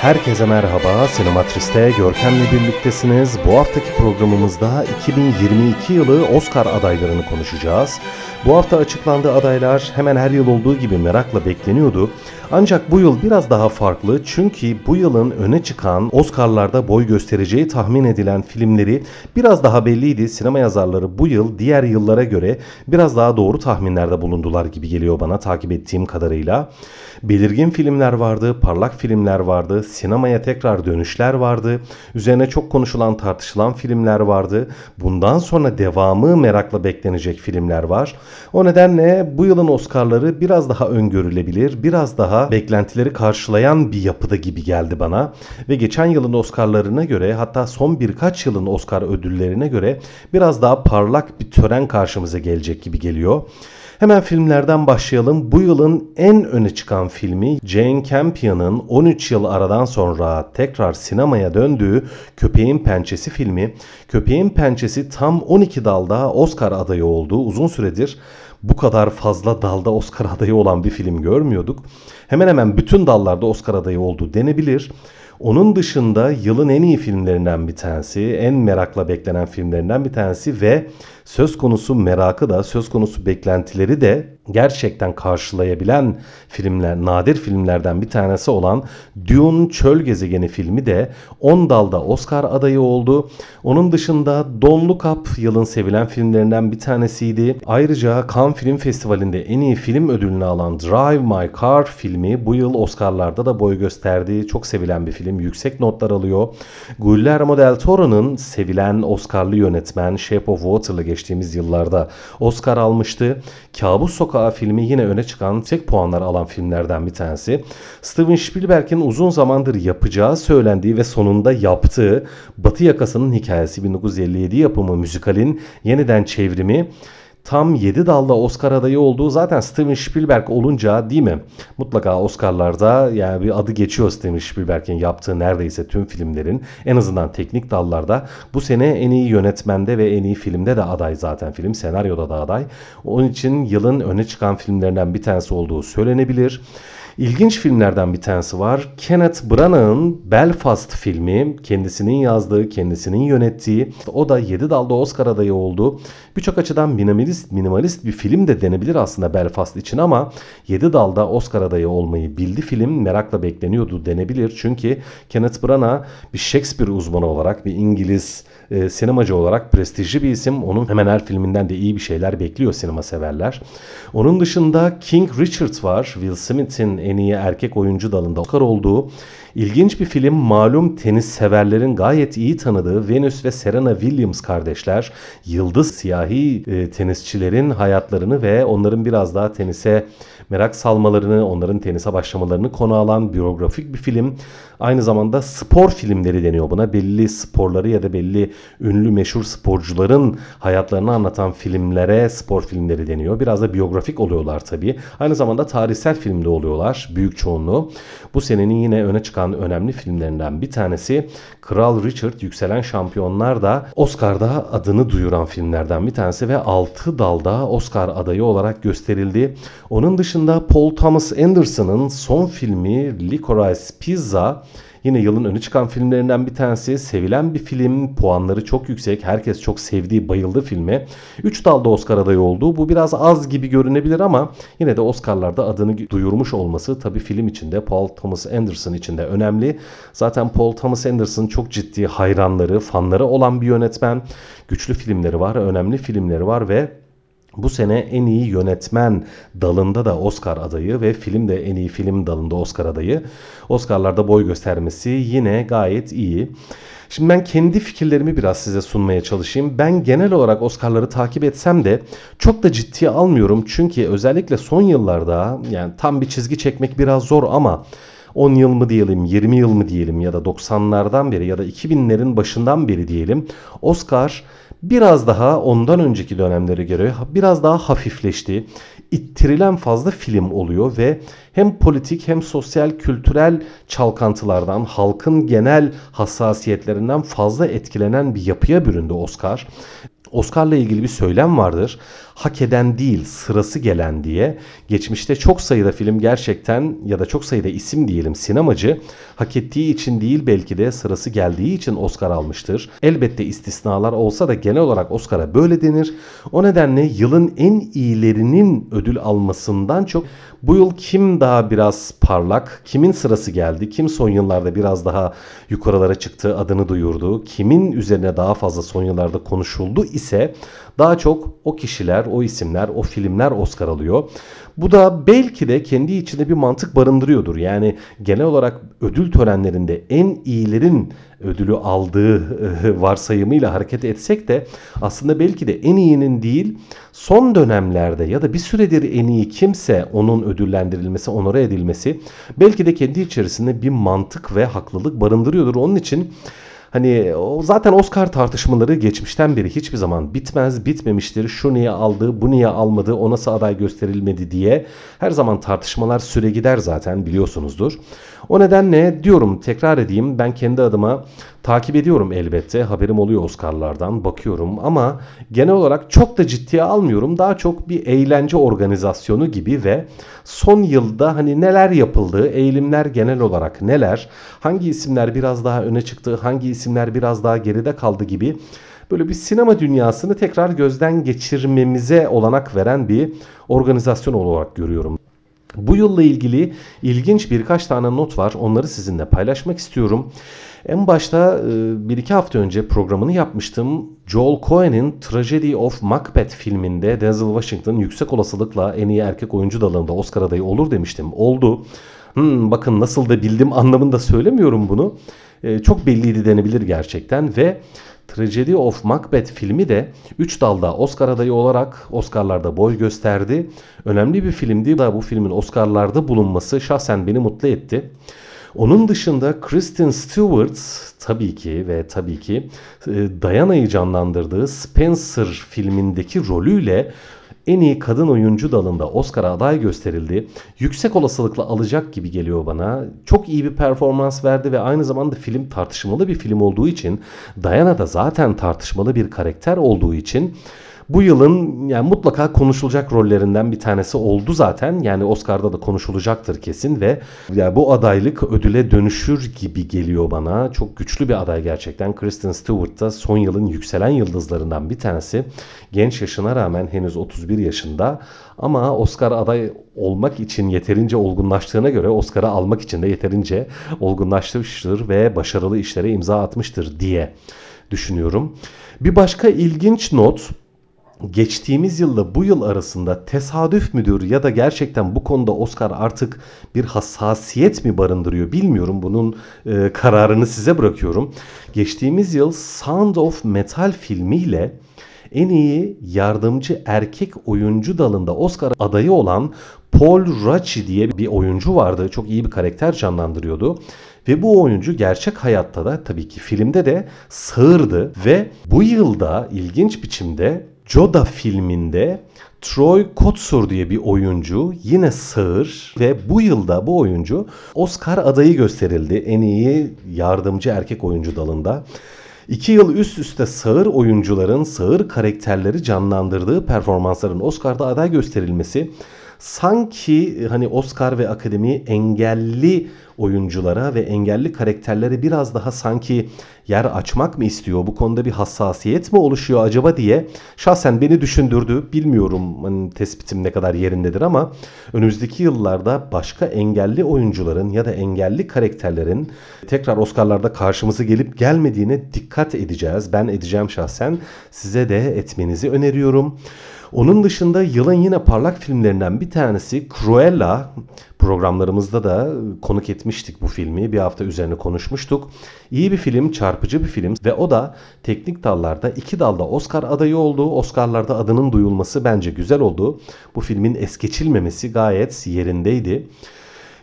Herkese merhaba. Sinematris'te Görkem'le birliktesiniz. Bu haftaki programımızda 2022 yılı Oscar adaylarını konuşacağız. Bu hafta açıklandığı adaylar hemen her yıl olduğu gibi merakla bekleniyordu. Ancak bu yıl biraz daha farklı çünkü bu yılın öne çıkan Oscar'larda boy göstereceği tahmin edilen filmleri biraz daha belliydi. Sinema yazarları bu yıl diğer yıllara göre biraz daha doğru tahminlerde bulundular gibi geliyor bana takip ettiğim kadarıyla. Belirgin filmler vardı, parlak filmler vardı, sinemaya tekrar dönüşler vardı, üzerine çok konuşulan tartışılan filmler vardı. Bundan sonra devamı merakla beklenecek filmler var. O nedenle bu yılın Oscar'ları biraz daha öngörülebilir, biraz daha beklentileri karşılayan bir yapıda gibi geldi bana. Ve geçen yılın Oscar'larına göre hatta son birkaç yılın Oscar ödüllerine göre biraz daha parlak bir tören karşımıza gelecek gibi geliyor. Hemen filmlerden başlayalım. Bu yılın en öne çıkan filmi Jane Campion'ın 13 yıl aradan sonra tekrar sinemaya döndüğü Köpeğin Pençesi filmi. Köpeğin Pençesi tam 12 dalda Oscar adayı oldu. Uzun süredir bu kadar fazla dalda Oscar adayı olan bir film görmüyorduk. Hemen hemen bütün dallarda Oscar adayı oldu denebilir. Onun dışında yılın en iyi filmlerinden bir tanesi, en merakla beklenen filmlerinden bir tanesi ve söz konusu merakı da, söz konusu beklentileri de gerçekten karşılayabilen filmler, nadir filmlerden bir tanesi olan Dune Çöl Gezegeni filmi de 10 dalda Oscar adayı oldu. Onun dışında Don't Look Up yılın sevilen filmlerinden bir tanesiydi. Ayrıca Cannes Film Festivali'nde en iyi film ödülünü alan Drive My Car filmi bu yıl Oscar'larda da boy gösterdi. Çok sevilen bir film. Yüksek notlar alıyor. Guillermo del Toro'nun sevilen Oscar'lı yönetmen Shape of Water'la geçtiğimiz yıllarda Oscar almıştı. Kabus Sokağı filmi yine öne çıkan tek puanlar alan filmlerden bir tanesi. Steven Spielberg'in uzun zamandır yapacağı söylendiği ve sonunda yaptığı Batı Yakası'nın hikayesi 1957 yapımı müzikalin yeniden çevrimi tam 7 dalda Oscar adayı olduğu zaten Steven Spielberg olunca değil mi? Mutlaka Oscar'larda yani bir adı geçiyor Steven Spielberg'in yaptığı neredeyse tüm filmlerin en azından teknik dallarda bu sene en iyi yönetmende ve en iyi filmde de aday zaten film senaryoda da aday. Onun için yılın öne çıkan filmlerinden bir tanesi olduğu söylenebilir. İlginç filmlerden bir tanesi var. Kenneth Branagh'ın Belfast filmi. Kendisinin yazdığı, kendisinin yönettiği. O da 7 dalda Oscar adayı oldu. Birçok açıdan minimalist, minimalist bir film de denebilir aslında Belfast için ama 7 dalda Oscar adayı olmayı bildi film. Merakla bekleniyordu denebilir. Çünkü Kenneth Branagh bir Shakespeare uzmanı olarak, bir İngiliz e, sinemacı olarak prestijli bir isim. Onun hemen her filminden de iyi bir şeyler bekliyor sinema severler. Onun dışında King Richard var. Will Smith'in en iyi erkek oyuncu dalında Oscar olduğu ilginç bir film. Malum tenis severlerin gayet iyi tanıdığı Venus ve Serena Williams kardeşler. Yıldız siyahi e, tenisçilerin hayatlarını ve onların biraz daha tenise merak salmalarını, onların tenise başlamalarını konu alan biyografik bir film. Aynı zamanda spor filmleri deniyor buna. Belli sporları ya da belli ünlü meşhur sporcuların hayatlarını anlatan filmlere spor filmleri deniyor. Biraz da biyografik oluyorlar tabii. Aynı zamanda tarihsel filmde oluyorlar büyük çoğunluğu. Bu senenin yine öne çıkan önemli filmlerinden bir tanesi Kral Richard Yükselen Şampiyonlar da Oscar'da adını duyuran filmlerden bir tanesi ve 6 dalda Oscar adayı olarak gösterildi. Onun dışında Paul Thomas Anderson'ın son filmi Licorice Pizza Yine yılın öne çıkan filmlerinden bir tanesi. Sevilen bir film. Puanları çok yüksek. Herkes çok sevdiği, bayıldı filme. 3 dalda Oscar adayı oldu. Bu biraz az gibi görünebilir ama yine de Oscar'larda adını duyurmuş olması tabii film içinde Paul Thomas Anderson için de önemli. Zaten Paul Thomas Anderson çok ciddi hayranları, fanları olan bir yönetmen. Güçlü filmleri var, önemli filmleri var ve bu sene en iyi yönetmen dalında da Oscar adayı ve film de en iyi film dalında Oscar adayı. Oscar'larda boy göstermesi yine gayet iyi. Şimdi ben kendi fikirlerimi biraz size sunmaya çalışayım. Ben genel olarak Oscar'ları takip etsem de çok da ciddiye almıyorum. Çünkü özellikle son yıllarda yani tam bir çizgi çekmek biraz zor ama 10 yıl mı diyelim, 20 yıl mı diyelim ya da 90'lardan beri ya da 2000'lerin başından beri diyelim Oscar biraz daha ondan önceki dönemlere göre biraz daha hafifleşti. İttirilen fazla film oluyor ve hem politik hem sosyal kültürel çalkantılardan, halkın genel hassasiyetlerinden fazla etkilenen bir yapıya büründü Oscar. Oscar'la ilgili bir söylem vardır. Hak eden değil sırası gelen diye geçmişte çok sayıda film gerçekten ya da çok sayıda isim diyelim sinemacı hak ettiği için değil belki de sırası geldiği için Oscar almıştır. Elbette istisnalar olsa da genel olarak Oscar'a böyle denir. O nedenle yılın en iyilerinin ödül almasından çok bu yıl kim daha biraz parlak, kimin sırası geldi, kim son yıllarda biraz daha yukarılara çıktı, adını duyurdu, kimin üzerine daha fazla son yıllarda konuşuldu ise daha çok o kişiler, o isimler, o filmler Oscar alıyor. Bu da belki de kendi içinde bir mantık barındırıyordur. Yani genel olarak ödül törenlerinde en iyilerin ödülü aldığı varsayımıyla hareket etsek de aslında belki de en iyinin değil son dönemlerde ya da bir süredir en iyi kimse onun ödüllendirilmesi, onore edilmesi belki de kendi içerisinde bir mantık ve haklılık barındırıyordur. Onun için Hani o zaten Oscar tartışmaları geçmişten beri hiçbir zaman bitmez, bitmemiştir. Şu niye aldı, bu niye almadı, o nasıl aday gösterilmedi diye her zaman tartışmalar süre gider zaten biliyorsunuzdur. O nedenle diyorum tekrar edeyim ben kendi adıma takip ediyorum elbette. Haberim oluyor Oscar'lardan bakıyorum ama genel olarak çok da ciddiye almıyorum. Daha çok bir eğlence organizasyonu gibi ve son yılda hani neler yapıldı, eğilimler genel olarak neler, hangi isimler biraz daha öne çıktı, hangi isimler biraz daha geride kaldı gibi böyle bir sinema dünyasını tekrar gözden geçirmemize olanak veren bir organizasyon olarak görüyorum. Bu yılla ilgili ilginç birkaç tane not var. Onları sizinle paylaşmak istiyorum. En başta e, bir iki hafta önce programını yapmıştım. Joel Coen'in Tragedy of Macbeth filminde Denzel Washington yüksek olasılıkla en iyi erkek oyuncu dalında Oscar adayı olur demiştim. Oldu. Hmm, bakın nasıl da bildim anlamında söylemiyorum bunu. E, çok belliydi denebilir gerçekten ve Tragedy of Macbeth filmi de 3 dalda Oscar adayı olarak Oscar'larda boy gösterdi. Önemli bir filmdi. Bu filmin Oscar'larda bulunması şahsen beni mutlu etti. Onun dışında Kristen Stewart tabii ki ve tabii ki e, Diana'yı canlandırdığı Spencer filmindeki rolüyle en iyi kadın oyuncu dalında Oscar'a aday gösterildi. Yüksek olasılıkla alacak gibi geliyor bana. Çok iyi bir performans verdi ve aynı zamanda film tartışmalı bir film olduğu için Diana da zaten tartışmalı bir karakter olduğu için bu yılın yani mutlaka konuşulacak rollerinden bir tanesi oldu zaten. Yani Oscar'da da konuşulacaktır kesin ve yani bu adaylık ödüle dönüşür gibi geliyor bana. Çok güçlü bir aday gerçekten. Kristen Stewart da son yılın yükselen yıldızlarından bir tanesi. Genç yaşına rağmen henüz 31 yaşında ama Oscar aday olmak için yeterince olgunlaştığına göre Oscar'ı almak için de yeterince olgunlaşmıştır ve başarılı işlere imza atmıştır diye düşünüyorum. Bir başka ilginç not geçtiğimiz yılla bu yıl arasında tesadüf müdür ya da gerçekten bu konuda Oscar artık bir hassasiyet mi barındırıyor bilmiyorum. Bunun e, kararını size bırakıyorum. Geçtiğimiz yıl Sound of Metal filmiyle en iyi yardımcı erkek oyuncu dalında Oscar adayı olan Paul Raci diye bir oyuncu vardı. Çok iyi bir karakter canlandırıyordu. Ve bu oyuncu gerçek hayatta da tabii ki filmde de sağırdı ve bu yılda ilginç biçimde Joda filminde Troy Kotsur diye bir oyuncu yine sağır ve bu yılda bu oyuncu Oscar adayı gösterildi en iyi yardımcı erkek oyuncu dalında. İki yıl üst üste sağır oyuncuların sağır karakterleri canlandırdığı performansların Oscar'da aday gösterilmesi sanki hani Oscar ve Akademi engelli oyunculara ve engelli karakterlere biraz daha sanki yer açmak mı istiyor? Bu konuda bir hassasiyet mi oluşuyor acaba diye şahsen beni düşündürdü. Bilmiyorum hani tespitim ne kadar yerindedir ama önümüzdeki yıllarda başka engelli oyuncuların ya da engelli karakterlerin tekrar Oscar'larda karşımıza gelip gelmediğine dikkat edeceğiz. Ben edeceğim şahsen. Size de etmenizi öneriyorum. Onun dışında yılın yine parlak filmlerinden bir tanesi Cruella. Programlarımızda da konuk etmiştik bu filmi. Bir hafta üzerine konuşmuştuk. İyi bir film, çarpıcı bir film ve o da teknik dallarda iki dalda Oscar adayı oldu. Oscar'larda adının duyulması bence güzel oldu. Bu filmin es geçilmemesi gayet yerindeydi.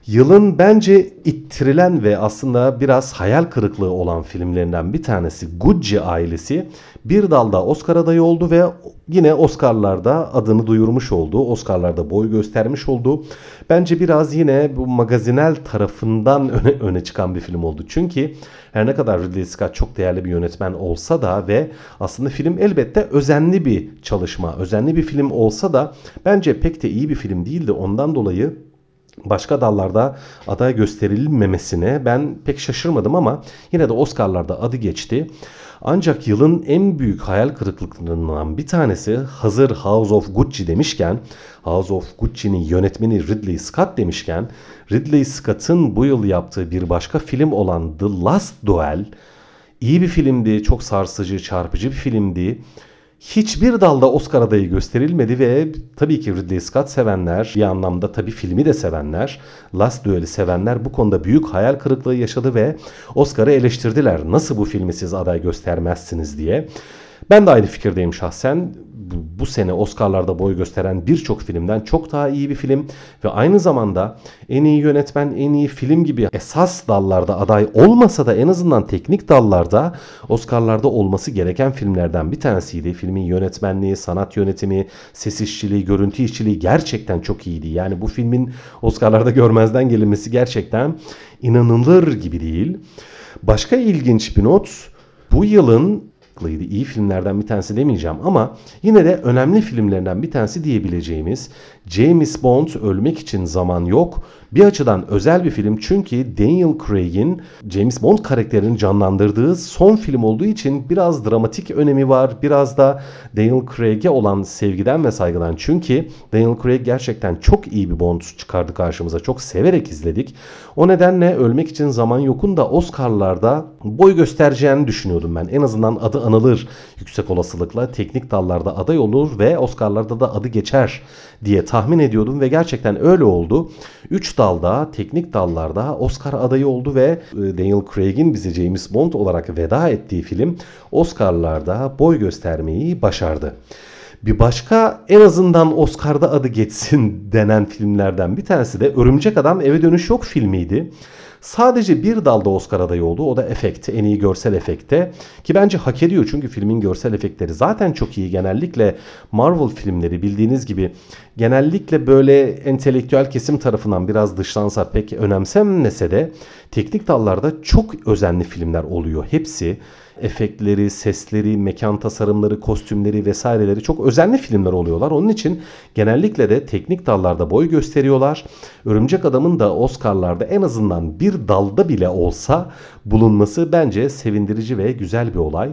Yılın bence ittirilen ve aslında biraz hayal kırıklığı olan filmlerinden bir tanesi Gucci ailesi bir dalda Oscar adayı oldu ve yine Oscar'larda adını duyurmuş oldu. Oscar'larda boy göstermiş oldu. Bence biraz yine bu magazinel tarafından öne, öne çıkan bir film oldu. Çünkü her ne kadar Ridley Scott çok değerli bir yönetmen olsa da ve aslında film elbette özenli bir çalışma, özenli bir film olsa da bence pek de iyi bir film değildi. Ondan dolayı başka dallarda aday gösterilmemesine ben pek şaşırmadım ama yine de Oscar'larda adı geçti. Ancak yılın en büyük hayal kırıklıklarından bir tanesi hazır House of Gucci demişken House of Gucci'nin yönetmeni Ridley Scott demişken Ridley Scott'ın bu yıl yaptığı bir başka film olan The Last Duel iyi bir filmdi, çok sarsıcı, çarpıcı bir filmdi hiçbir dalda Oscar adayı gösterilmedi ve tabii ki Ridley Scott sevenler, bir anlamda tabii filmi de sevenler, Last Duel'i sevenler bu konuda büyük hayal kırıklığı yaşadı ve Oscar'ı eleştirdiler. Nasıl bu filmi siz aday göstermezsiniz diye. Ben de aynı fikirdeyim şahsen bu sene Oscar'larda boy gösteren birçok filmden çok daha iyi bir film ve aynı zamanda en iyi yönetmen, en iyi film gibi esas dallarda aday olmasa da en azından teknik dallarda Oscar'larda olması gereken filmlerden bir tanesiydi. Filmin yönetmenliği, sanat yönetimi, ses işçiliği, görüntü işçiliği gerçekten çok iyiydi. Yani bu filmin Oscar'larda görmezden gelinmesi gerçekten inanılır gibi değil. Başka ilginç bir not bu yılın farklıydı. İyi filmlerden bir tanesi demeyeceğim ama yine de önemli filmlerinden bir tanesi diyebileceğimiz James Bond Ölmek için Zaman Yok bir açıdan özel bir film çünkü Daniel Craig'in James Bond karakterini canlandırdığı son film olduğu için biraz dramatik önemi var. Biraz da Daniel Craig'e olan sevgiden ve saygıdan. Çünkü Daniel Craig gerçekten çok iyi bir Bond çıkardı karşımıza. Çok severek izledik. O nedenle Ölmek için Zaman Yok'un da Oscar'larda boy göstereceğini düşünüyordum ben. En azından adı anılır yüksek olasılıkla. Teknik dallarda aday olur ve Oscar'larda da adı geçer diye tahmin ediyordum ve gerçekten öyle oldu. 3 dalda, teknik dallarda Oscar adayı oldu ve e, Daniel Craig'in bize James Bond olarak veda ettiği film Oscar'larda boy göstermeyi başardı. Bir başka en azından Oscar'da adı geçsin denen filmlerden bir tanesi de Örümcek Adam Eve Dönüş Yok filmiydi. Sadece bir dalda Oscar adayı oldu. O da efekt, en iyi görsel efekte. Ki bence hak ediyor çünkü filmin görsel efektleri zaten çok iyi. Genellikle Marvel filmleri bildiğiniz gibi genellikle böyle entelektüel kesim tarafından biraz dışlansa pek önemsenmese de teknik dallarda çok özenli filmler oluyor. Hepsi efektleri, sesleri, mekan tasarımları, kostümleri vesaireleri çok özenli filmler oluyorlar. Onun için genellikle de teknik dallarda boy gösteriyorlar. Örümcek Adam'ın da Oscar'larda en azından bir dalda bile olsa bulunması bence sevindirici ve güzel bir olay.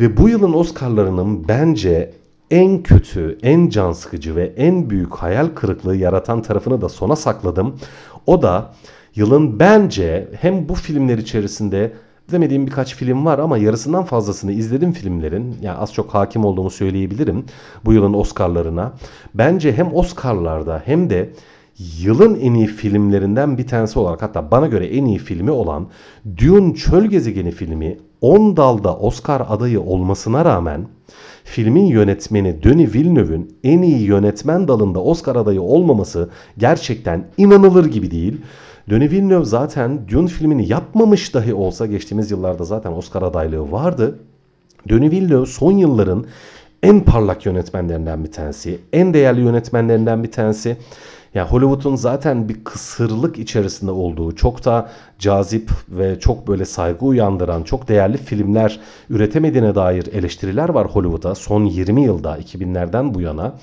Ve bu yılın Oscar'larının bence en kötü, en can sıkıcı ve en büyük hayal kırıklığı yaratan tarafını da sona sakladım. O da yılın bence hem bu filmler içerisinde İzlemediğim birkaç film var ama yarısından fazlasını izledim filmlerin. Yani az çok hakim olduğumu söyleyebilirim bu yılın Oscar'larına. Bence hem Oscar'larda hem de yılın en iyi filmlerinden bir tanesi olarak hatta bana göre en iyi filmi olan Dune Çöl Gezegeni filmi 10 dalda Oscar adayı olmasına rağmen filmin yönetmeni Denis Villeneuve'ün en iyi yönetmen dalında Oscar adayı olmaması gerçekten inanılır gibi değil. Denis Villeneuve zaten Dune filmini yapmamış dahi olsa geçtiğimiz yıllarda zaten Oscar adaylığı vardı. Denis Villeneuve son yılların en parlak yönetmenlerinden bir tanesi, en değerli yönetmenlerinden bir tanesi. Yani Hollywood'un zaten bir kısırlık içerisinde olduğu, çok da cazip ve çok böyle saygı uyandıran, çok değerli filmler üretemediğine dair eleştiriler var Hollywood'a son 20 yılda, 2000'lerden bu yana.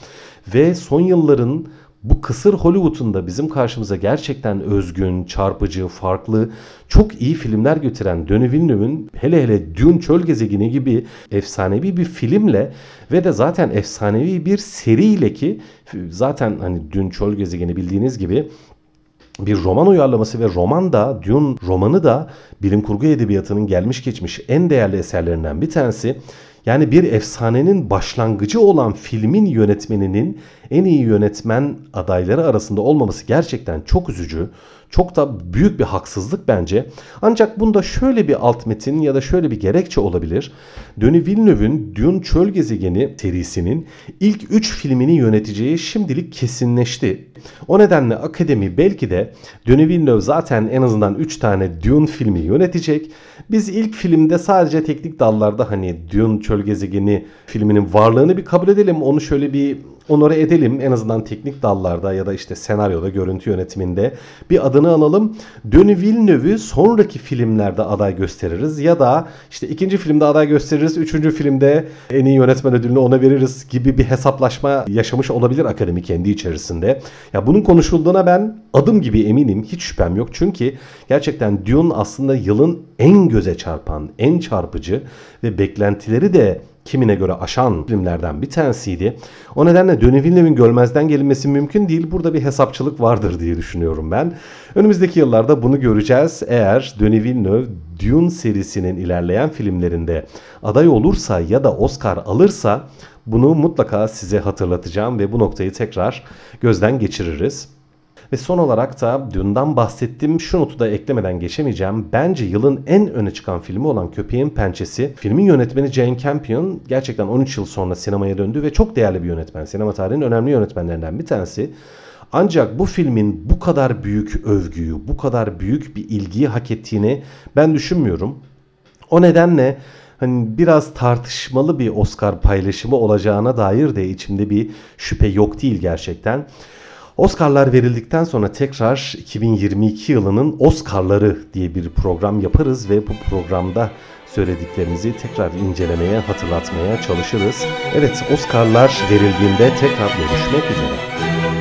Ve son yılların bu kısır Hollywood'un da bizim karşımıza gerçekten özgün, çarpıcı, farklı, çok iyi filmler götüren Denis Villeneuve'ün hele hele Dune Çöl Gezegeni gibi efsanevi bir filmle ve de zaten efsanevi bir seriyle ki zaten hani Dune Çöl Gezegeni bildiğiniz gibi bir roman uyarlaması ve roman da Dune romanı da bilim kurgu edebiyatının gelmiş geçmiş en değerli eserlerinden bir tanesi. Yani bir efsanenin başlangıcı olan filmin yönetmeninin en iyi yönetmen adayları arasında olmaması gerçekten çok üzücü. Çok da büyük bir haksızlık bence. Ancak bunda şöyle bir alt metin ya da şöyle bir gerekçe olabilir. Denis Villeneuve'ün Dune Çöl Gezegeni serisinin ilk 3 filmini yöneteceği şimdilik kesinleşti. O nedenle akademi belki de Denis Villeneuve zaten en azından 3 tane Dune filmi yönetecek. Biz ilk filmde sadece teknik dallarda hani Dune Çöl Gezegeni filminin varlığını bir kabul edelim. Onu şöyle bir onore edelim. En azından teknik dallarda ya da işte senaryoda, görüntü yönetiminde bir adını analım. Denis Villeneuve'ü sonraki filmlerde aday gösteririz ya da işte ikinci filmde aday gösteririz, üçüncü filmde en iyi yönetmen ödülünü ona veririz gibi bir hesaplaşma yaşamış olabilir akademi kendi içerisinde. Ya bunun konuşulduğuna ben adım gibi eminim. Hiç şüphem yok. Çünkü gerçekten Dune aslında yılın en göze çarpan, en çarpıcı ve beklentileri de kimine göre aşan filmlerden bir tanesiydi. O nedenle Denis Villeneuve'in görmezden gelinmesi mümkün değil. Burada bir hesapçılık vardır diye düşünüyorum ben. Önümüzdeki yıllarda bunu göreceğiz. Eğer Denis Villeneuve Dune serisinin ilerleyen filmlerinde aday olursa ya da Oscar alırsa bunu mutlaka size hatırlatacağım ve bu noktayı tekrar gözden geçiririz. Ve son olarak da dünden bahsettiğim şu notu da eklemeden geçemeyeceğim. Bence yılın en öne çıkan filmi olan Köpeğin Pençesi. Filmin yönetmeni Jane Campion gerçekten 13 yıl sonra sinemaya döndü ve çok değerli bir yönetmen. Sinema tarihinin önemli yönetmenlerinden bir tanesi. Ancak bu filmin bu kadar büyük övgüyü, bu kadar büyük bir ilgiyi hak ettiğini ben düşünmüyorum. O nedenle hani biraz tartışmalı bir Oscar paylaşımı olacağına dair de içimde bir şüphe yok değil gerçekten. Oscar'lar verildikten sonra tekrar 2022 yılının Oscar'ları diye bir program yaparız ve bu programda söylediklerimizi tekrar incelemeye, hatırlatmaya çalışırız. Evet, Oscar'lar verildiğinde tekrar görüşmek üzere.